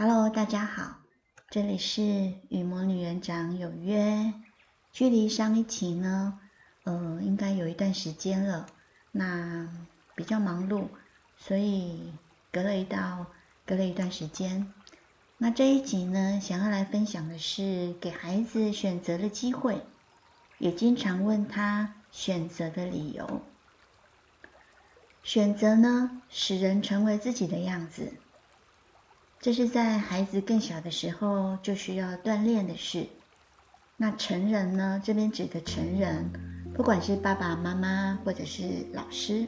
Hello，大家好，这里是与魔女园长有约。距离上一期呢，呃，应该有一段时间了。那比较忙碌，所以隔了一道，隔了一段时间。那这一集呢，想要来分享的是给孩子选择的机会，也经常问他选择的理由。选择呢，使人成为自己的样子。这是在孩子更小的时候就需要锻炼的事。那成人呢？这边指的成人，不管是爸爸妈妈或者是老师，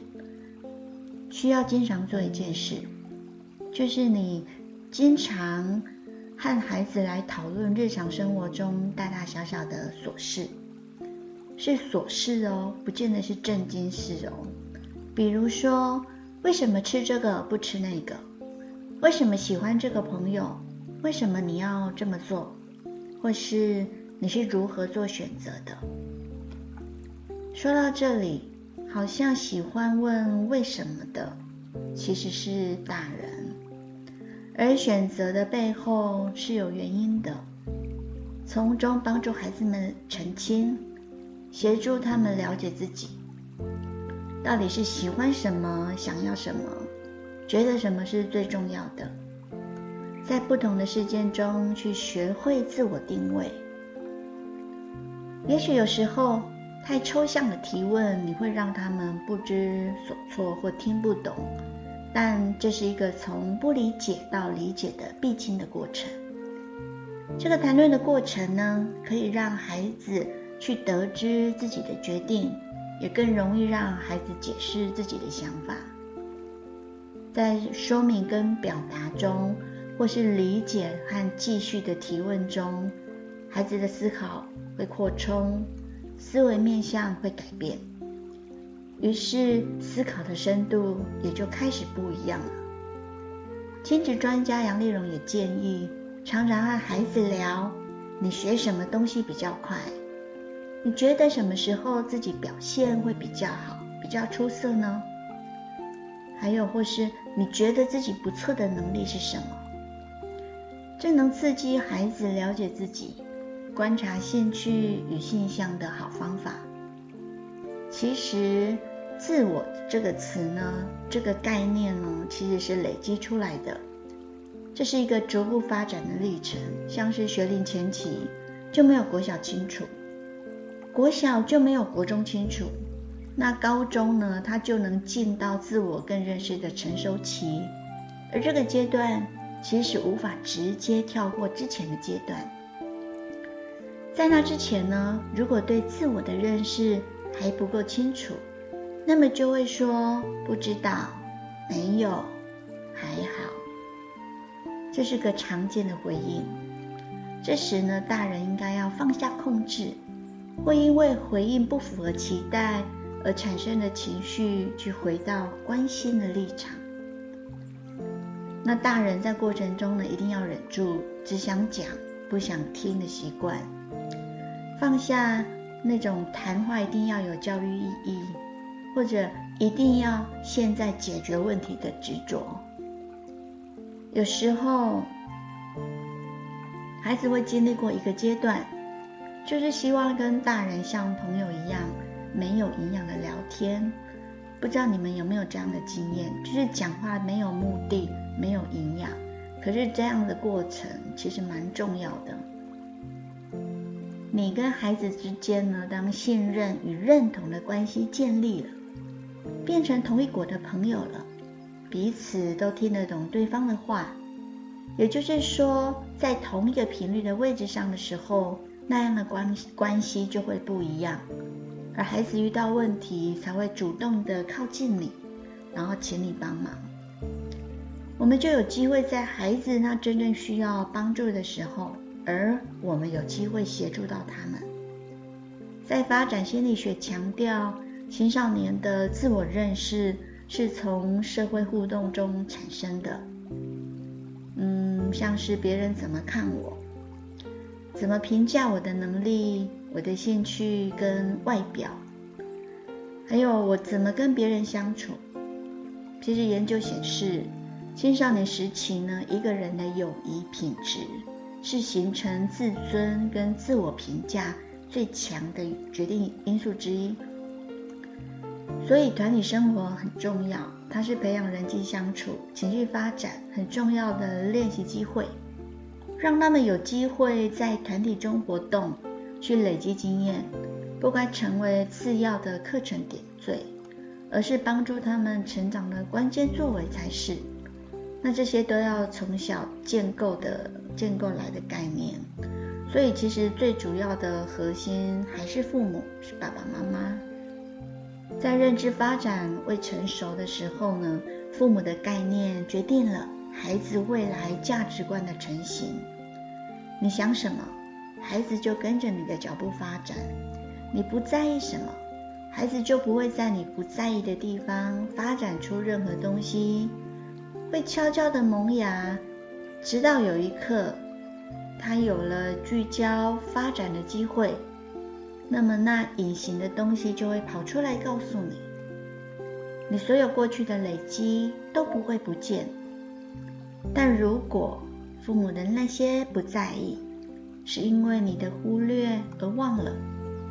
需要经常做一件事，就是你经常和孩子来讨论日常生活中大大小小的琐事，是琐事哦，不见得是正经事哦。比如说，为什么吃这个不吃那个？为什么喜欢这个朋友？为什么你要这么做？或是你是如何做选择的？说到这里，好像喜欢问为什么的，其实是大人，而选择的背后是有原因的，从中帮助孩子们澄清，协助他们了解自己，到底是喜欢什么，想要什么。觉得什么是最重要的？在不同的事件中去学会自我定位。也许有时候太抽象的提问，你会让他们不知所措或听不懂。但这是一个从不理解到理解的必经的过程。这个谈论的过程呢，可以让孩子去得知自己的决定，也更容易让孩子解释自己的想法。在说明跟表达中，或是理解和继续的提问中，孩子的思考会扩充，思维面向会改变，于是思考的深度也就开始不一样了。亲子专家杨丽蓉也建议，常常和孩子聊：你学什么东西比较快？你觉得什么时候自己表现会比较好、比较出色呢？还有，或是你觉得自己不错的能力是什么？这能刺激孩子了解自己、观察兴趣与性向的好方法。其实，自我这个词呢，这个概念呢，其实是累积出来的。这是一个逐步发展的历程，像是学龄前期就没有国小清楚，国小就没有国中清楚。那高中呢，他就能进到自我更认识的成熟期，而这个阶段其实无法直接跳过之前的阶段。在那之前呢，如果对自我的认识还不够清楚，那么就会说不知道、没有、还好，这是个常见的回应。这时呢，大人应该要放下控制，会因为回应不符合期待。而产生的情绪，去回到关心的立场。那大人在过程中呢，一定要忍住只想讲不想听的习惯，放下那种谈话一定要有教育意义，或者一定要现在解决问题的执着。有时候，孩子会经历过一个阶段，就是希望跟大人像朋友一样。没有营养的聊天，不知道你们有没有这样的经验？就是讲话没有目的，没有营养。可是这样的过程其实蛮重要的。你跟孩子之间呢，当信任与认同的关系建立了，变成同一国的朋友了，彼此都听得懂对方的话，也就是说，在同一个频率的位置上的时候，那样的关关系就会不一样。而孩子遇到问题才会主动的靠近你，然后请你帮忙。我们就有机会在孩子他真正需要帮助的时候，而我们有机会协助到他们。在发展心理学强调，青少年的自我认识是从社会互动中产生的。嗯，像是别人怎么看我，怎么评价我的能力。我的兴趣跟外表，还有我怎么跟别人相处。其实研究显示，青少年时期呢，一个人的友谊品质是形成自尊跟自我评价最强的决定因素之一。所以团体生活很重要，它是培养人际相处、情绪发展很重要的练习机会，让他们有机会在团体中活动，去累积经验，不该成为次要的课程点缀，而是帮助他们成长的关键作为才是。那这些都要从小建构的、建构来的概念，所以其实最主要的核心还是父母，是爸爸妈妈。在认知发展未成熟的时候呢，父母的概念决定了孩子未来价值观的成型。你想什么，孩子就跟着你的脚步发展；你不在意什么，孩子就不会在你不在意的地方发展出任何东西。会悄悄的萌芽，直到有一刻，他有了聚焦发展的机会，那么那隐形的东西就会跑出来告诉你，你所有过去的累积都不会不见。但如果父母的那些不在意，是因为你的忽略而忘了，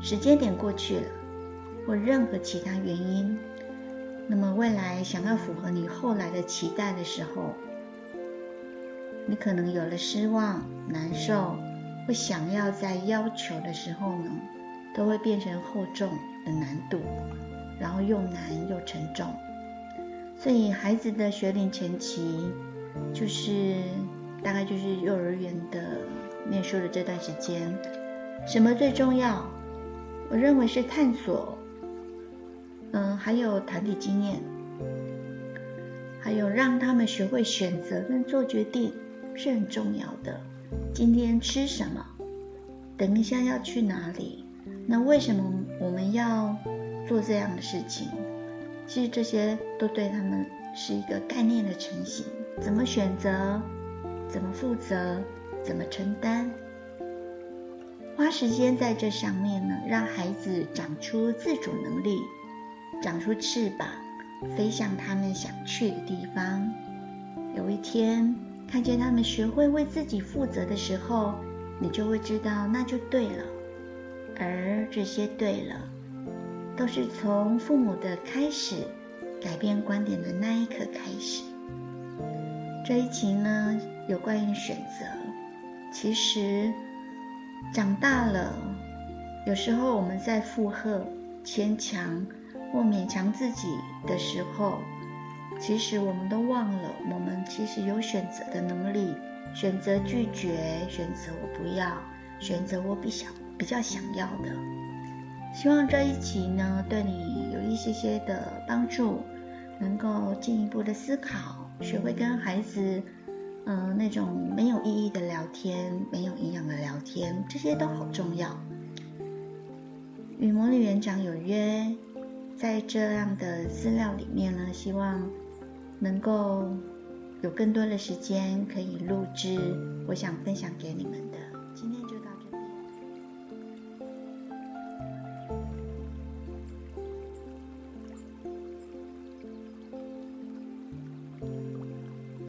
时间点过去了，或任何其他原因。那么未来想要符合你后来的期待的时候，你可能有了失望、难受，或想要在要求的时候呢，都会变成厚重的难度，然后又难又沉重。所以孩子的学龄前期，就是大概就是幼儿园的念书的这段时间，什么最重要？我认为是探索。嗯，还有团体经验，还有让他们学会选择跟做决定是很重要的。今天吃什么？等一下要去哪里？那为什么我们要做这样的事情？其实这些都对他们是一个概念的成型。怎么选择？怎么负责？怎么承担？花时间在这上面呢，让孩子长出自主能力。长出翅膀，飞向他们想去的地方。有一天，看见他们学会为自己负责的时候，你就会知道那就对了。而这些对了，都是从父母的开始改变观点的那一刻开始。这一集呢，有关于选择。其实长大了，有时候我们在附和、牵强。或勉强自己的时候，其实我们都忘了，我们其实有选择的能力，选择拒绝，选择我不要，选择我比想比较想要的。希望这一集呢，对你有一些些的帮助，能够进一步的思考，学会跟孩子，嗯、呃，那种没有意义的聊天，没有营养的聊天，这些都好重要。与魔女园长有约。在这样的资料里面呢，希望能够有更多的时间可以录制我想分享给你们的。